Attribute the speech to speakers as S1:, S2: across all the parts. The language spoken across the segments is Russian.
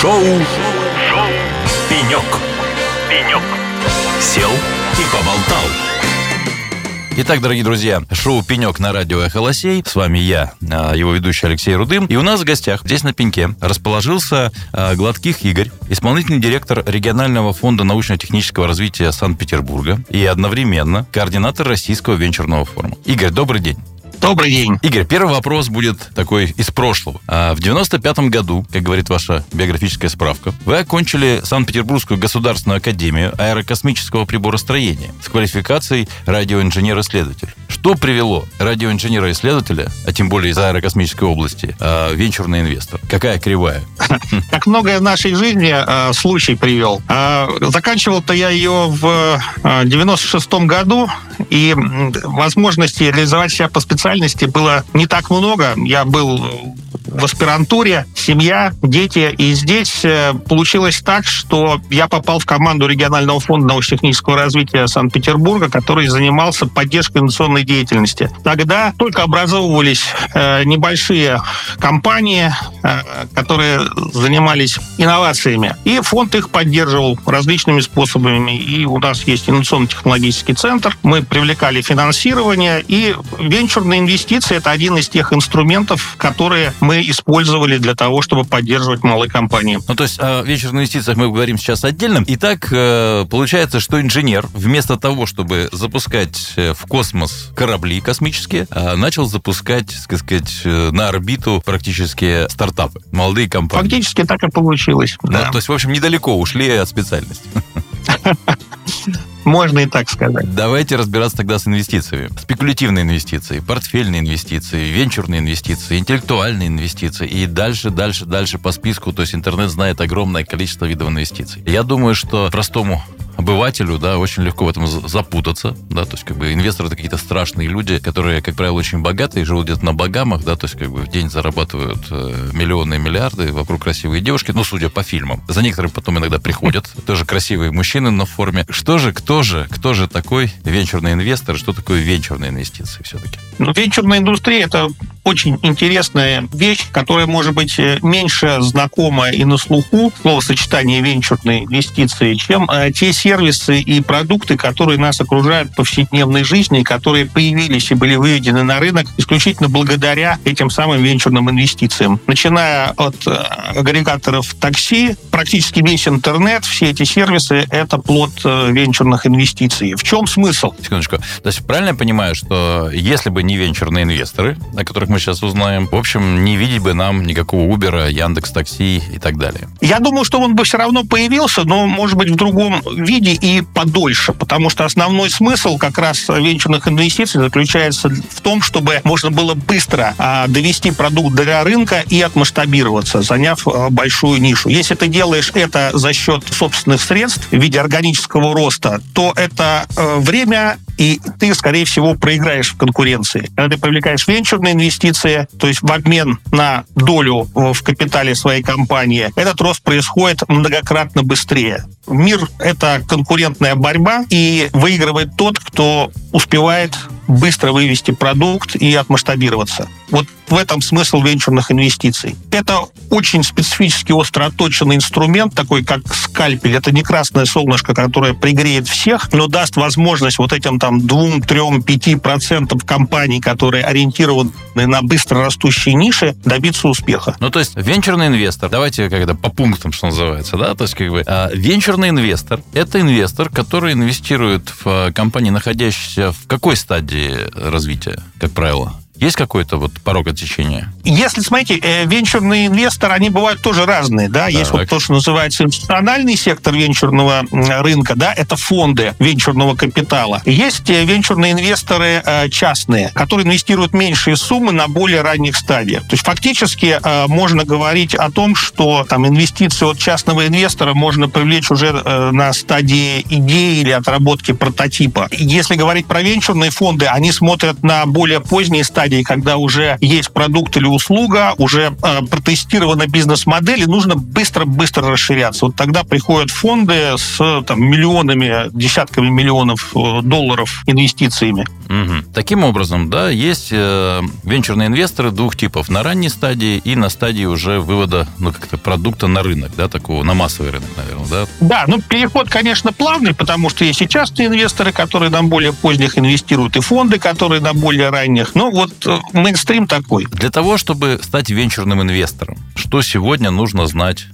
S1: Шоу, Шоу. «Пенек». «Пенек». Сел и поболтал.
S2: Итак, дорогие друзья, шоу «Пенек» на радио «Эхолосей». С вами я, а, его ведущий Алексей Рудым. И у нас в гостях здесь на пеньке расположился а, Гладких Игорь, исполнительный директор регионального фонда научно-технического развития Санкт-Петербурга и одновременно координатор Российского венчурного форума. Игорь, добрый день.
S3: Добрый день.
S2: Игорь, первый вопрос будет такой из прошлого. А в 95-м году, как говорит ваша биографическая справка, вы окончили Санкт-Петербургскую государственную академию аэрокосмического приборостроения с квалификацией радиоинженер-исследователь. Что привело радиоинженера-исследователя, а тем более из аэрокосмической области, а, венчурный инвестор? Какая кривая?
S3: Как многое в нашей жизни а, случай привел. А, заканчивал-то я ее в 96-м году, и возможности реализовать себя по специальности было не так много. Я был в аспирантуре, семья, дети. И здесь э, получилось так, что я попал в команду регионального фонда научно-технического развития Санкт-Петербурга, который занимался поддержкой инновационной деятельности. Тогда только образовывались э, небольшие компании, э, которые занимались инновациями. И фонд их поддерживал различными способами. И у нас есть инновационно-технологический центр. Мы привлекали финансирование. И венчурные инвестиции – это один из тех инструментов, которые мы использовали для того, чтобы поддерживать малые компании.
S2: Ну, то есть о венчурных инвестициях мы говорим сейчас отдельно. Итак, э, получается, что инженер вместо того, чтобы запускать в космос корабли космические, э, начал запускать, так сказать, на орбиту практически стартапы, молодые компании.
S3: Фактически так и получилось.
S2: Ну, да. То есть, в общем, недалеко ушли от специальности.
S3: Можно и так сказать.
S2: Давайте разбираться тогда с инвестициями. Спекулятивные инвестиции, портфельные инвестиции, венчурные инвестиции, интеллектуальные инвестиции и дальше, дальше, дальше по списку. То есть интернет знает огромное количество видов инвестиций. Я думаю, что простому обывателю, да, очень легко в этом запутаться, да, то есть как бы инвесторы это какие-то страшные люди, которые, как правило, очень богатые, живут где-то на богамах, да, то есть как бы в день зарабатывают э, миллионы и миллиарды, вокруг красивые девушки, ну, судя по фильмам. За некоторыми потом иногда приходят тоже красивые мужчины на форме. Что же, кто же, кто же такой венчурный инвестор, что такое венчурные инвестиции все-таки?
S3: Ну, венчурная индустрия – это очень интересная вещь, которая может быть э, меньше знакома и на слуху, словосочетание венчурные инвестиции, чем э, те сервисы и продукты, которые нас окружают в повседневной жизни, которые появились и были выведены на рынок исключительно благодаря этим самым венчурным инвестициям. Начиная от э, агрегаторов такси, практически весь интернет, все эти сервисы — это плод венчурных инвестиций. В чем смысл?
S2: Секундочку. То есть правильно я понимаю, что если бы не венчурные инвесторы, о которых мы сейчас узнаем. В общем, не видеть бы нам никакого Uber, Яндекс Такси и так далее.
S3: Я думаю, что он бы все равно появился, но, может быть, в другом виде и подольше, потому что основной смысл как раз венчурных инвестиций заключается в том, чтобы можно было быстро а, довести продукт до рынка и отмасштабироваться, заняв а, большую нишу. Если ты делаешь это за счет собственных средств в виде органического роста, то это а, время и ты, скорее всего, проиграешь в конкуренции. Когда ты привлекаешь венчурные инвестиции, то есть в обмен на долю в капитале своей компании, этот рост происходит многократно быстрее. Мир — это конкурентная борьба, и выигрывает тот, кто успевает быстро вывести продукт и отмасштабироваться. Вот в этом смысл венчурных инвестиций. Это очень специфически остро отточенный инструмент, такой как скальпель. Это не красное солнышко, которое пригреет всех, но даст возможность вот этим там двум, трем, пяти процентам компаний, которые ориентированы на быстро растущие ниши, добиться успеха.
S2: Ну, то есть венчурный инвестор, давайте когда по пунктам, что называется, да, то есть как бы а, венчурный инвестор – это инвестор, который инвестирует в а, компании, находящиеся в какой стадии развития, как правило? Есть какой-то вот порог отсечения?
S3: Если, смотрите, э, венчурные инвесторы, они бывают тоже разные, да, так. есть вот то, что называется институциональный сектор венчурного рынка, да, это фонды венчурного капитала. Есть э, венчурные инвесторы э, частные, которые инвестируют меньшие суммы на более ранних стадиях. То есть фактически можно говорить о том, что там инвестиции от частного инвестора можно привлечь уже на стадии идеи или отработки прототипа. Если говорить про венчурные фонды, они смотрят на более поздние стадии стадии, когда уже есть продукт или услуга, уже э, протестирована бизнес-модель, и нужно быстро-быстро расширяться. Вот тогда приходят фонды с там, миллионами, десятками миллионов э, долларов инвестициями.
S2: Угу. Таким образом, да, есть э, венчурные инвесторы двух типов. На ранней стадии и на стадии уже вывода ну, как-то продукта на рынок, да, такого, на массовый рынок, наверное, да?
S3: Да, ну переход, конечно, плавный, потому что есть и частные инвесторы, которые на более поздних инвестируют, и фонды, которые на более ранних. Ну вот мейнстрим такой.
S2: Для того, чтобы стать венчурным инвестором, что сегодня нужно знать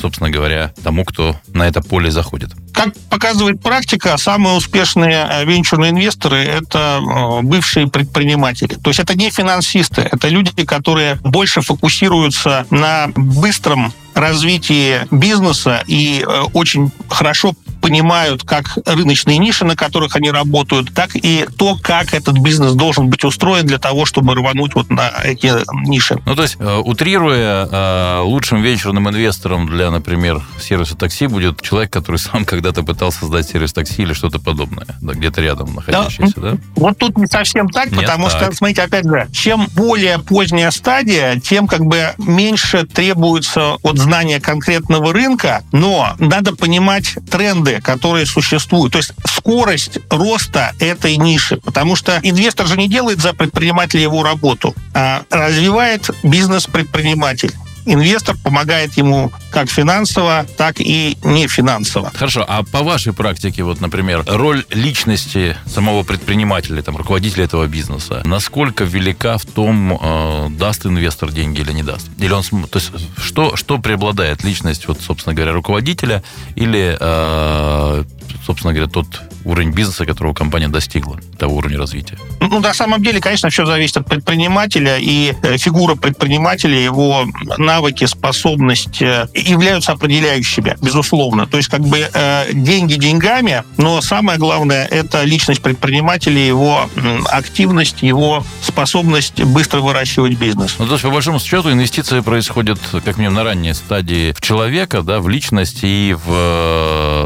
S2: собственно говоря, тому, кто на это поле заходит.
S3: Как показывает практика, самые успешные э, венчурные инвесторы – это э, бывшие предприниматели. То есть это не финансисты, это люди, которые больше фокусируются на быстром развитии бизнеса и э, очень хорошо понимают как рыночные ниши, на которых они работают, так и то, как этот бизнес должен быть устроен для того, чтобы рвануть вот на эти ниши.
S2: Ну, то есть, утрируя, лучшим венчурным инвестором для, например, сервиса такси будет человек, который сам когда-то пытался создать сервис такси или что-то подобное, да, где-то рядом находящийся, да? да?
S3: Вот тут не совсем так, Нет, потому так. что, смотрите, опять же, чем более поздняя стадия, тем как бы меньше требуется от знания конкретного рынка, но надо понимать тренды, которые существуют. То есть скорость роста этой ниши, потому что инвестор же не делает за предпринимателя его работу, а развивает бизнес-предприниматель инвестор помогает ему как финансово, так и не финансово.
S2: Хорошо, а по вашей практике, вот, например, роль личности самого предпринимателя, там, руководителя этого бизнеса, насколько велика в том, э, даст инвестор деньги или не даст? Или он, то есть, что, что преобладает, личность, вот, собственно говоря, руководителя или, э, собственно говоря, тот уровень бизнеса, которого компания достигла, того уровня развития?
S3: Ну, на самом деле, конечно, все зависит от предпринимателя, и э, фигура предпринимателя, его навыки, способность э, являются определяющими, безусловно. То есть, как бы, э, деньги деньгами, но самое главное, это личность предпринимателя, его активность, его способность быстро выращивать бизнес.
S2: Ну, то есть, по большому счету, инвестиции происходят, как минимум, на ранней стадии в человека, да, в личность и в,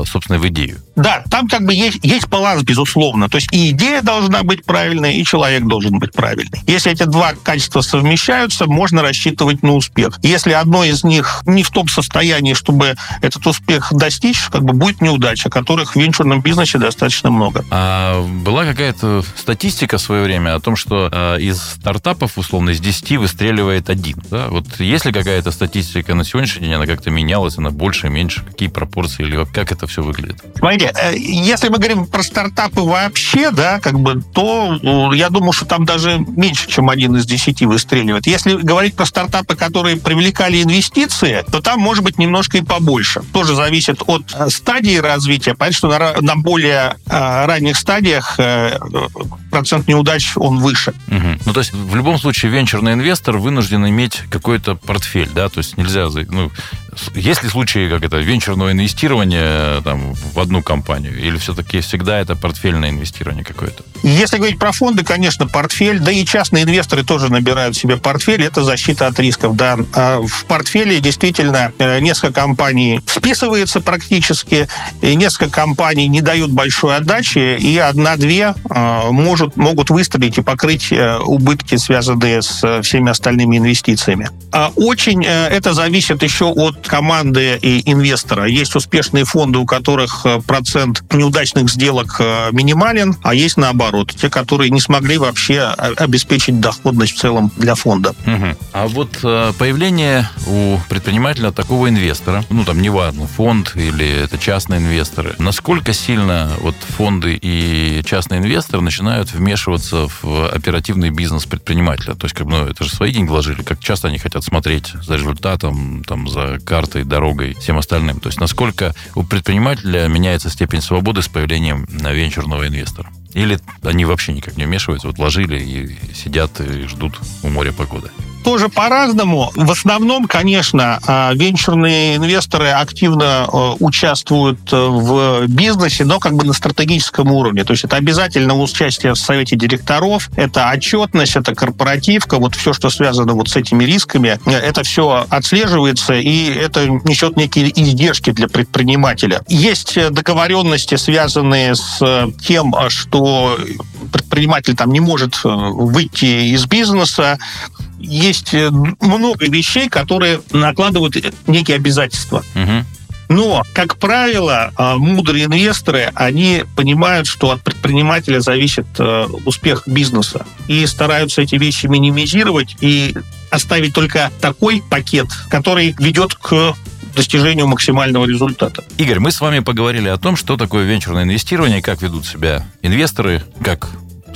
S2: собственно, в идею.
S3: Да, там как бы есть, есть баланс, безусловно. То есть и идея должна быть правильной, и человек должен быть правильный. Если эти два качества совмещаются, можно рассчитывать на успех. Если одно из них не в том состоянии, чтобы этот успех достичь, как бы будет неудача, которых в венчурном бизнесе достаточно много.
S2: А была какая-то статистика в свое время о том, что э, из стартапов, условно, из 10 выстреливает один. Да? Вот есть ли какая-то статистика на сегодняшний день, она как-то менялась, она больше, меньше, какие пропорции, или как это все выглядит?
S3: Смотрите, э, если мы говорим про стартапы вообще, да, как бы, то э, я думаю, что там даже меньше, чем один из десяти выстреливает. Если говорить про стартапы, которые привлекали инвестиции, то там может быть немножко и побольше. Тоже зависит от э, стадии развития. Понятно, что на, на более ранних стадиях процент неудач, он выше.
S2: Угу. Ну, то есть, в любом случае, венчурный инвестор вынужден иметь какой-то портфель, да, то есть нельзя... Ну, есть ли случаи, как это, венчурного инвестирования там, в одну компанию? Или все-таки всегда это портфельное инвестирование какое-то?
S3: Если говорить про фонды, конечно, портфель, да и частные инвесторы тоже набирают себе портфель, это защита от рисков, да. А в портфеле действительно э, несколько компаний списывается практически, и несколько компаний не дают большой отдачи, и одна-две э, может, могут выстрелить и покрыть э, убытки, связанные с всеми остальными инвестициями. А очень это зависит еще от команды и инвестора. Есть успешные фонды, у которых э, процент неудачных сделок э, минимален, а есть наоборот, те, которые не смогли вообще обеспечить доходность в целом для фонда.
S2: Угу. А вот э, появление у предпринимателя такого инвестора, ну там неважно, фонд или это частные инвесторы, насколько сильно вот фонды и частные инвесторы начинают вмешиваться в оперативный бизнес предпринимателя? То есть, как, ну, это же свои деньги вложили, как часто они хотят смотреть за результатом, там, за картой, дорогой, всем остальным. То есть насколько у предпринимателя меняется степень свободы с появлением венчурного инвестора? Или они вообще никак не вмешиваются, вот ложили и сидят и ждут у моря погоды?
S3: Тоже по-разному. В основном, конечно, а, венчурные инвесторы активно а, участвуют э, в бизнесе, но как бы на стратегическом уровне. То есть это обязательно участие в совете директоров, это отчетность, это корпоративка, вот все, что связано вот с этими рисками, это все отслеживается, и это несет некие издержки для предпринимателя. Есть договоренности, связанные с тем, что предприниматель там не может э, выйти из бизнеса, есть э, много вещей, которые накладывают некие обязательства. Угу. Но, как правило, э, мудрые инвесторы, они понимают, что от предпринимателя зависит э, успех бизнеса. И стараются эти вещи минимизировать и оставить только такой пакет, который ведет к достижению максимального результата.
S2: Игорь, мы с вами поговорили о том, что такое венчурное инвестирование, как ведут себя инвесторы, как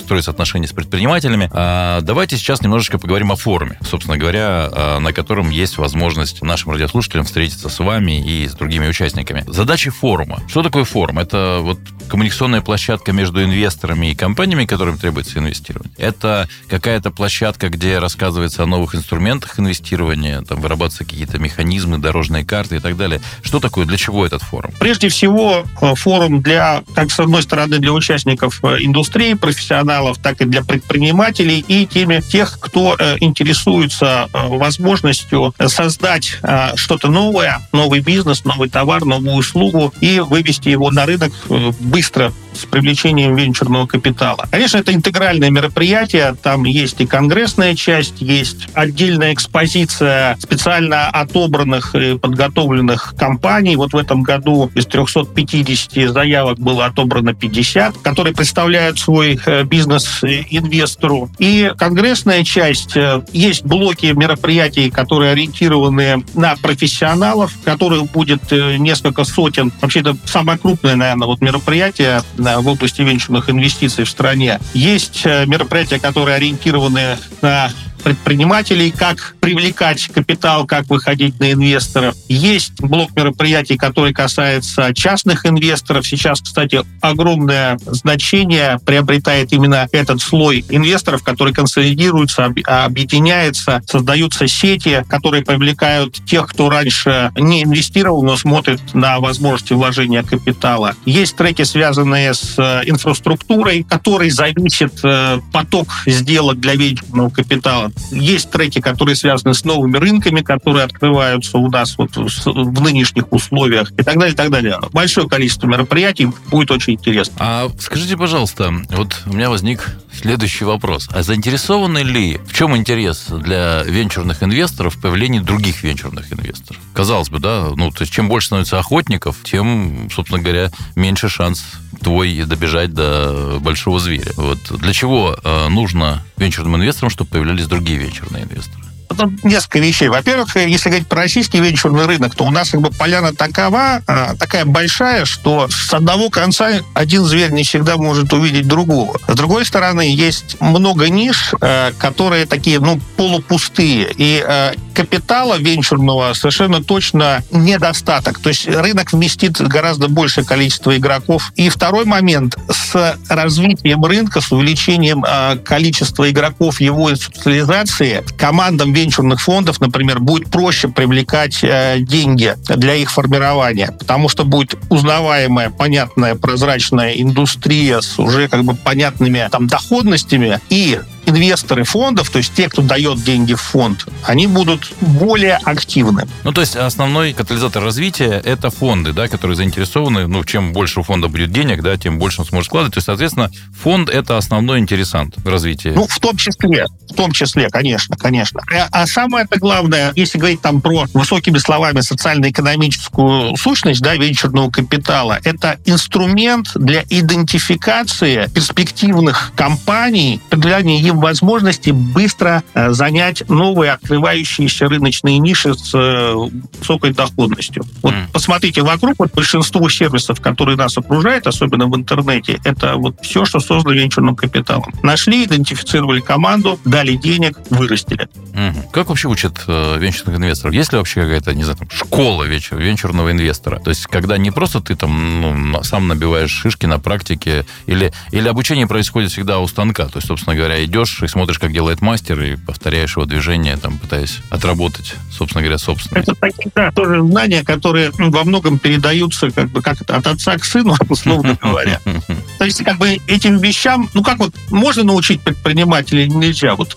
S2: строятся отношения с предпринимателями. А давайте сейчас немножечко поговорим о форуме, собственно говоря, а, на котором есть возможность нашим радиослушателям встретиться с вами и с другими участниками. Задачи форума. Что такое форум? Это вот коммуникационная площадка между инвесторами и компаниями, которым требуется инвестировать. Это какая-то площадка, где рассказывается о новых инструментах инвестирования, там вырабатываются какие-то механизмы, дорожные карты и так далее. Что такое, для чего этот форум?
S3: Прежде всего, э, форум для, как с одной стороны, для участников э, индустрии, профессионалов, профессионалов, так и для предпринимателей и теми тех, кто э, интересуется э, возможностью создать э, что-то новое, новый бизнес, новый товар, новую услугу и вывести его на рынок быстро с привлечением венчурного капитала. Конечно, это интегральное мероприятие. Там есть и конгрессная часть, есть отдельная экспозиция специально отобранных и подготовленных компаний. Вот в этом году из 350 заявок было отобрано 50, которые представляют свой бизнес бизнес-инвестору. И конгрессная часть, э, есть блоки мероприятий, которые ориентированы на профессионалов, которых будет э, несколько сотен. Вообще, это самое крупное, наверное, вот мероприятие в области венчурных инвестиций в стране. Есть э, мероприятия, которые ориентированы на предпринимателей, как привлекать капитал, как выходить на инвесторов. Есть блок мероприятий, который касается частных инвесторов. Сейчас, кстати, огромное значение приобретает именно этот слой инвесторов, который консолидируется, объединяется, создаются сети, которые привлекают тех, кто раньше не инвестировал, но смотрит на возможности вложения капитала. Есть треки, связанные с э, инфраструктурой, который зависит э, поток сделок для венчурного капитала есть треки, которые связаны с новыми рынками, которые открываются у нас вот в нынешних условиях и так далее, и так далее. Большое количество мероприятий будет очень интересно.
S2: А скажите, пожалуйста, вот у меня возник следующий вопрос. А заинтересованы ли, в чем интерес для венчурных инвесторов в появлении других венчурных инвесторов? Казалось бы, да, ну, то есть чем больше становится охотников, тем, собственно говоря, меньше шанс твой добежать до большого зверя. Вот для чего э, нужно венчурным инвесторам, чтобы появлялись другие венчурные инвесторы?
S3: Несколько вещей. Во-первых, если говорить про российский венчурный рынок, то у нас как бы поляна такова, а, такая большая, что с одного конца один зверь не всегда может увидеть другого. С другой стороны, есть много ниш, э, которые такие, ну, полупустые. И э, капитала венчурного совершенно точно недостаток. То есть рынок вместит гораздо большее количество игроков. И второй момент, с развитием рынка, с увеличением э, количества игроков, его институциализации, командам венчурных фондов, например, будет проще привлекать э, деньги для их формирования, потому что будет узнаваемая, понятная, прозрачная индустрия с уже как бы понятными там доходностями и инвесторы фондов, то есть те, кто дает деньги в фонд, они будут более активны.
S2: Ну, то есть основной катализатор развития – это фонды, да, которые заинтересованы, ну, чем больше у фонда будет денег, да, тем больше он сможет складывать. То есть, соответственно, фонд – это основной интересант развития.
S3: Ну, в том числе, в том числе, конечно, конечно. А, а самое это главное, если говорить там про высокими словами социально-экономическую сущность, да, венчурного капитала, это инструмент для идентификации перспективных компаний, предлагания возможности быстро э, занять новые открывающиеся рыночные ниши с э, высокой доходностью. Вот mm. посмотрите вокруг, вот большинство сервисов, которые нас окружают, особенно в интернете, это вот все, что создано венчурным капиталом. Нашли, идентифицировали команду, дали денег, вырастили.
S2: Mm. Как вообще учат э, венчурных инвесторов? Есть ли вообще какая-то, не знаю, там, школа вечер, венчурного инвестора? То есть, когда не просто ты там ну, сам набиваешь шишки на практике, или, или обучение происходит всегда у станка, то есть, собственно говоря, идешь берешь и смотришь, как делает мастер, и повторяешь его движение, там, пытаясь отработать, собственно говоря, собственное.
S3: Это такие, да, тоже знания, которые ну, во многом передаются как бы как от отца к сыну, условно говоря. То есть как бы этим вещам, ну как вот, можно научить предпринимателей, нельзя. Вот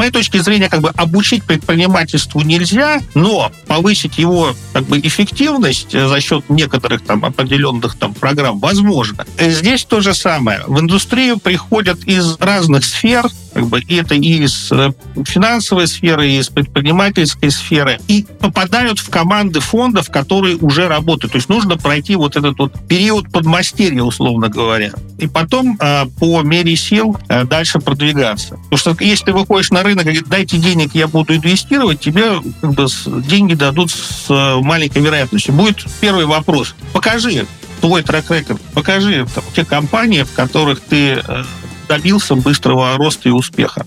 S3: моей точки зрения, как бы обучить предпринимательству нельзя, но повысить его как бы эффективность за счет некоторых там определенных там программ возможно. Здесь то же самое. В индустрию приходят из разных сфер, как бы это и из э, финансовой сферы, и из предпринимательской сферы, и попадают в команды фондов, которые уже работают. То есть нужно пройти вот этот вот период подмастерья, условно говоря, и потом э, по мере сил э, дальше продвигаться. Потому что если ты выходишь на рынок и говоришь, дайте денег, я буду инвестировать, тебе как бы, деньги дадут с э, маленькой вероятностью. Будет первый вопрос. Покажи твой трек-рекорд, покажи там, те компании, в которых ты э, добился быстрого роста и успеха.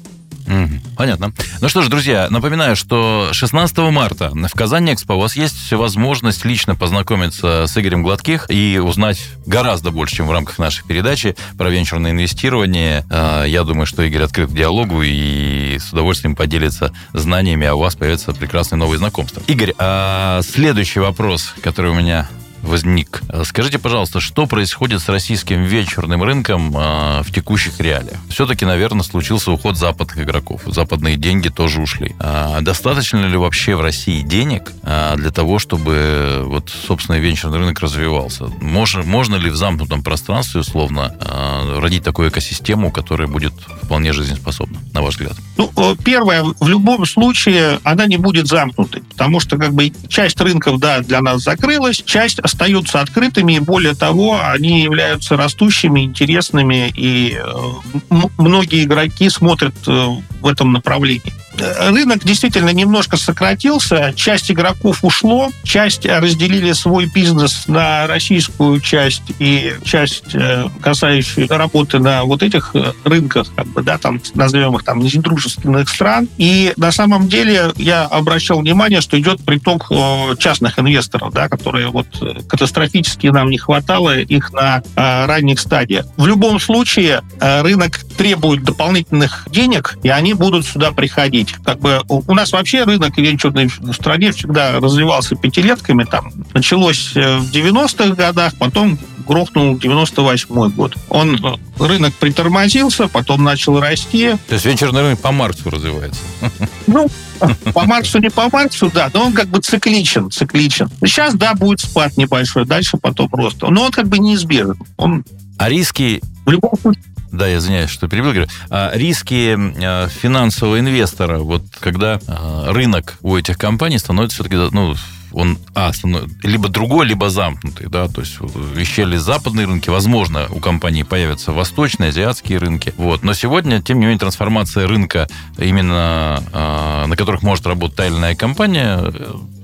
S2: Понятно. Ну что ж, друзья, напоминаю, что 16 марта в Казани Экспо у вас есть возможность лично познакомиться с Игорем Гладких и узнать гораздо больше, чем в рамках нашей передачи про венчурное инвестирование. А, я думаю, что Игорь открыт к диалогу и с удовольствием поделится знаниями, а у вас появятся прекрасные новые знакомства. Игорь, а следующий вопрос, который у меня возник. Скажите, пожалуйста, что происходит с российским вечерным рынком э, в текущих реалиях? Все-таки, наверное, случился уход западных игроков. Западные деньги тоже ушли. А достаточно ли вообще в России денег а, для того, чтобы вот, собственно, вечерный рынок развивался? Можно, можно ли в замкнутом пространстве, условно, а, родить такую экосистему, которая будет вполне жизнеспособна, на ваш взгляд?
S3: Ну, первое, в любом случае, она не будет замкнутой, потому что как бы часть рынков, да, для нас закрылась, часть остаются открытыми, и более того, они являются растущими, интересными, и э, многие игроки смотрят э, в этом направлении рынок действительно немножко сократился, часть игроков ушло, часть разделили свой бизнес на российскую часть и часть, э, касающуюся работы на вот этих рынках, как бы, да, там, назовем их там, недружественных стран. И на самом деле я обращал внимание, что идет приток частных инвесторов, да, которые вот катастрофически нам не хватало их на ранних стадиях. В любом случае рынок требует дополнительных денег, и они будут сюда приходить. Как бы у нас вообще рынок венчурный в стране всегда развивался пятилетками. Там началось э, в 90-х годах, потом грохнул 98 год. Он, рынок притормозился, потом начал расти.
S2: То есть венчурный рынок по Марксу развивается?
S3: Ну, по Марксу не по Марксу, да, но он как бы цикличен, цикличен. Сейчас, да, будет спад небольшой, дальше потом рост. Но он как бы неизбежен. Он
S2: а риски
S3: в любом случае
S2: да, я извиняюсь, что перебил. Говорю, а риски а, финансового инвестора, вот когда а, рынок у этих компаний становится все-таки, ну, он, а, либо другой, либо замкнутый, да, то есть вещали западные рынки, возможно, у компании появятся восточные, азиатские рынки, вот, но сегодня, тем не менее, трансформация рынка именно, на которых может работать та или иная компания,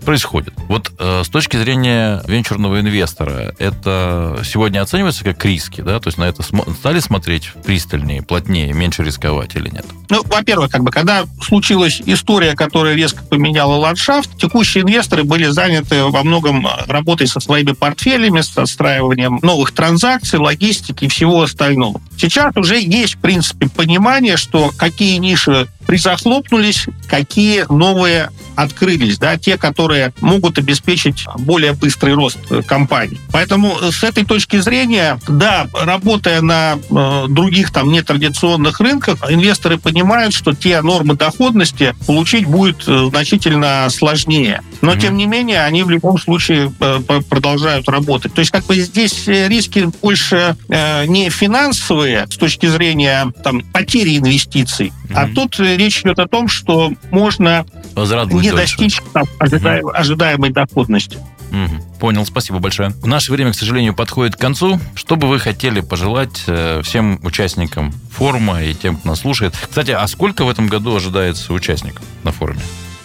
S2: происходит. Вот э, с точки зрения венчурного инвестора, это сегодня оценивается как риски, да? То есть на это см- стали смотреть пристальнее, плотнее, меньше рисковать или нет?
S3: Ну, во-первых, как бы, когда случилась история, которая резко поменяла ландшафт, текущие инвесторы были заняты во многом работой со своими портфелями, с отстраиванием новых транзакций, логистики и всего остального. Сейчас уже есть, в принципе, понимание, что какие ниши призахлопнулись, какие новые открылись, да, те, которые могут обеспечить более быстрый рост э, компаний. Поэтому э, с этой точки зрения, да, работая на э, других там нетрадиционных рынках, инвесторы понимают, что те нормы доходности получить будет э, значительно сложнее. Но, mm-hmm. тем не менее, они в любом случае э, продолжают работать. То есть, как бы здесь риски больше э, не финансовые с точки зрения там, потери инвестиций, mm-hmm. а тут речь идет о том, что можно
S2: Возврат
S3: не достичь там, ожидаем, mm-hmm. ожидаемой доходности.
S2: Угу. Понял, спасибо большое. Наше время, к сожалению, подходит к концу. Что бы вы хотели пожелать э, всем участникам форума и тем, кто нас слушает? Кстати, а сколько в этом году ожидается участников на форуме?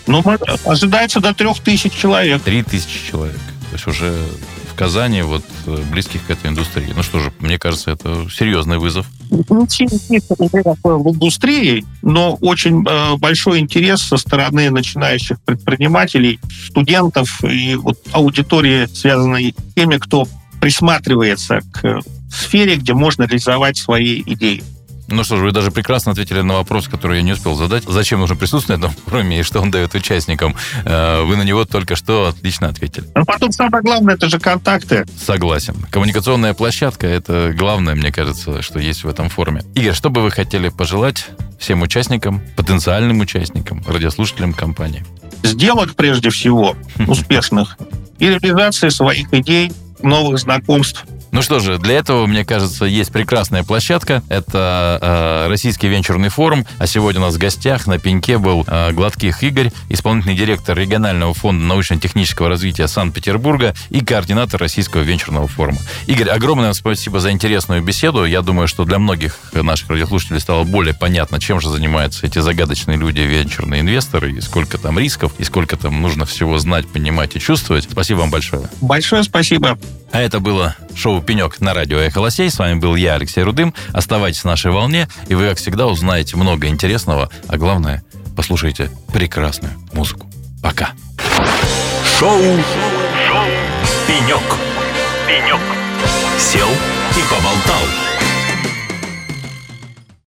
S3: Ну, ожидается до трех тысяч человек.
S2: Три тысячи человек. То есть уже Казани, вот э, близких к этой индустрии. Ну что же, мне кажется, это серьезный вызов.
S3: Ну, в индустрии, но очень э, большой интерес со стороны начинающих предпринимателей, студентов и вот аудитории, связанной с теми, кто присматривается к сфере, где можно реализовать свои идеи.
S2: Ну что ж, вы даже прекрасно ответили на вопрос, который я не успел задать. Зачем нужно присутствовать на этом форуме и что он дает участникам? Э, вы на него только что отлично ответили.
S3: Ну, потом самое главное, это же контакты.
S2: Согласен. Коммуникационная площадка – это главное, мне кажется, что есть в этом форуме. Игорь, что бы вы хотели пожелать всем участникам, потенциальным участникам, радиослушателям компании?
S3: Сделок, прежде всего, успешных и реализации своих идей, новых знакомств,
S2: ну что же, для этого, мне кажется, есть прекрасная площадка. Это э, Российский венчурный форум. А сегодня у нас в гостях на пеньке был э, Гладких Игорь, исполнительный директор регионального фонда научно-технического развития Санкт-Петербурга и координатор Российского венчурного форума. Игорь, огромное спасибо за интересную беседу. Я думаю, что для многих наших радиослушателей стало более понятно, чем же занимаются эти загадочные люди, венчурные инвесторы, и сколько там рисков, и сколько там нужно всего знать, понимать и чувствовать. Спасибо вам большое.
S3: Большое спасибо.
S2: А это было шоу «Пенек» на радио «Эхо Лосей». С вами был я, Алексей Рудым. Оставайтесь в нашей волне, и вы, как всегда, узнаете много интересного, а главное, послушайте прекрасную музыку. Пока.
S1: Шоу, шоу «Пенек». «Пенек». Сел и поболтал.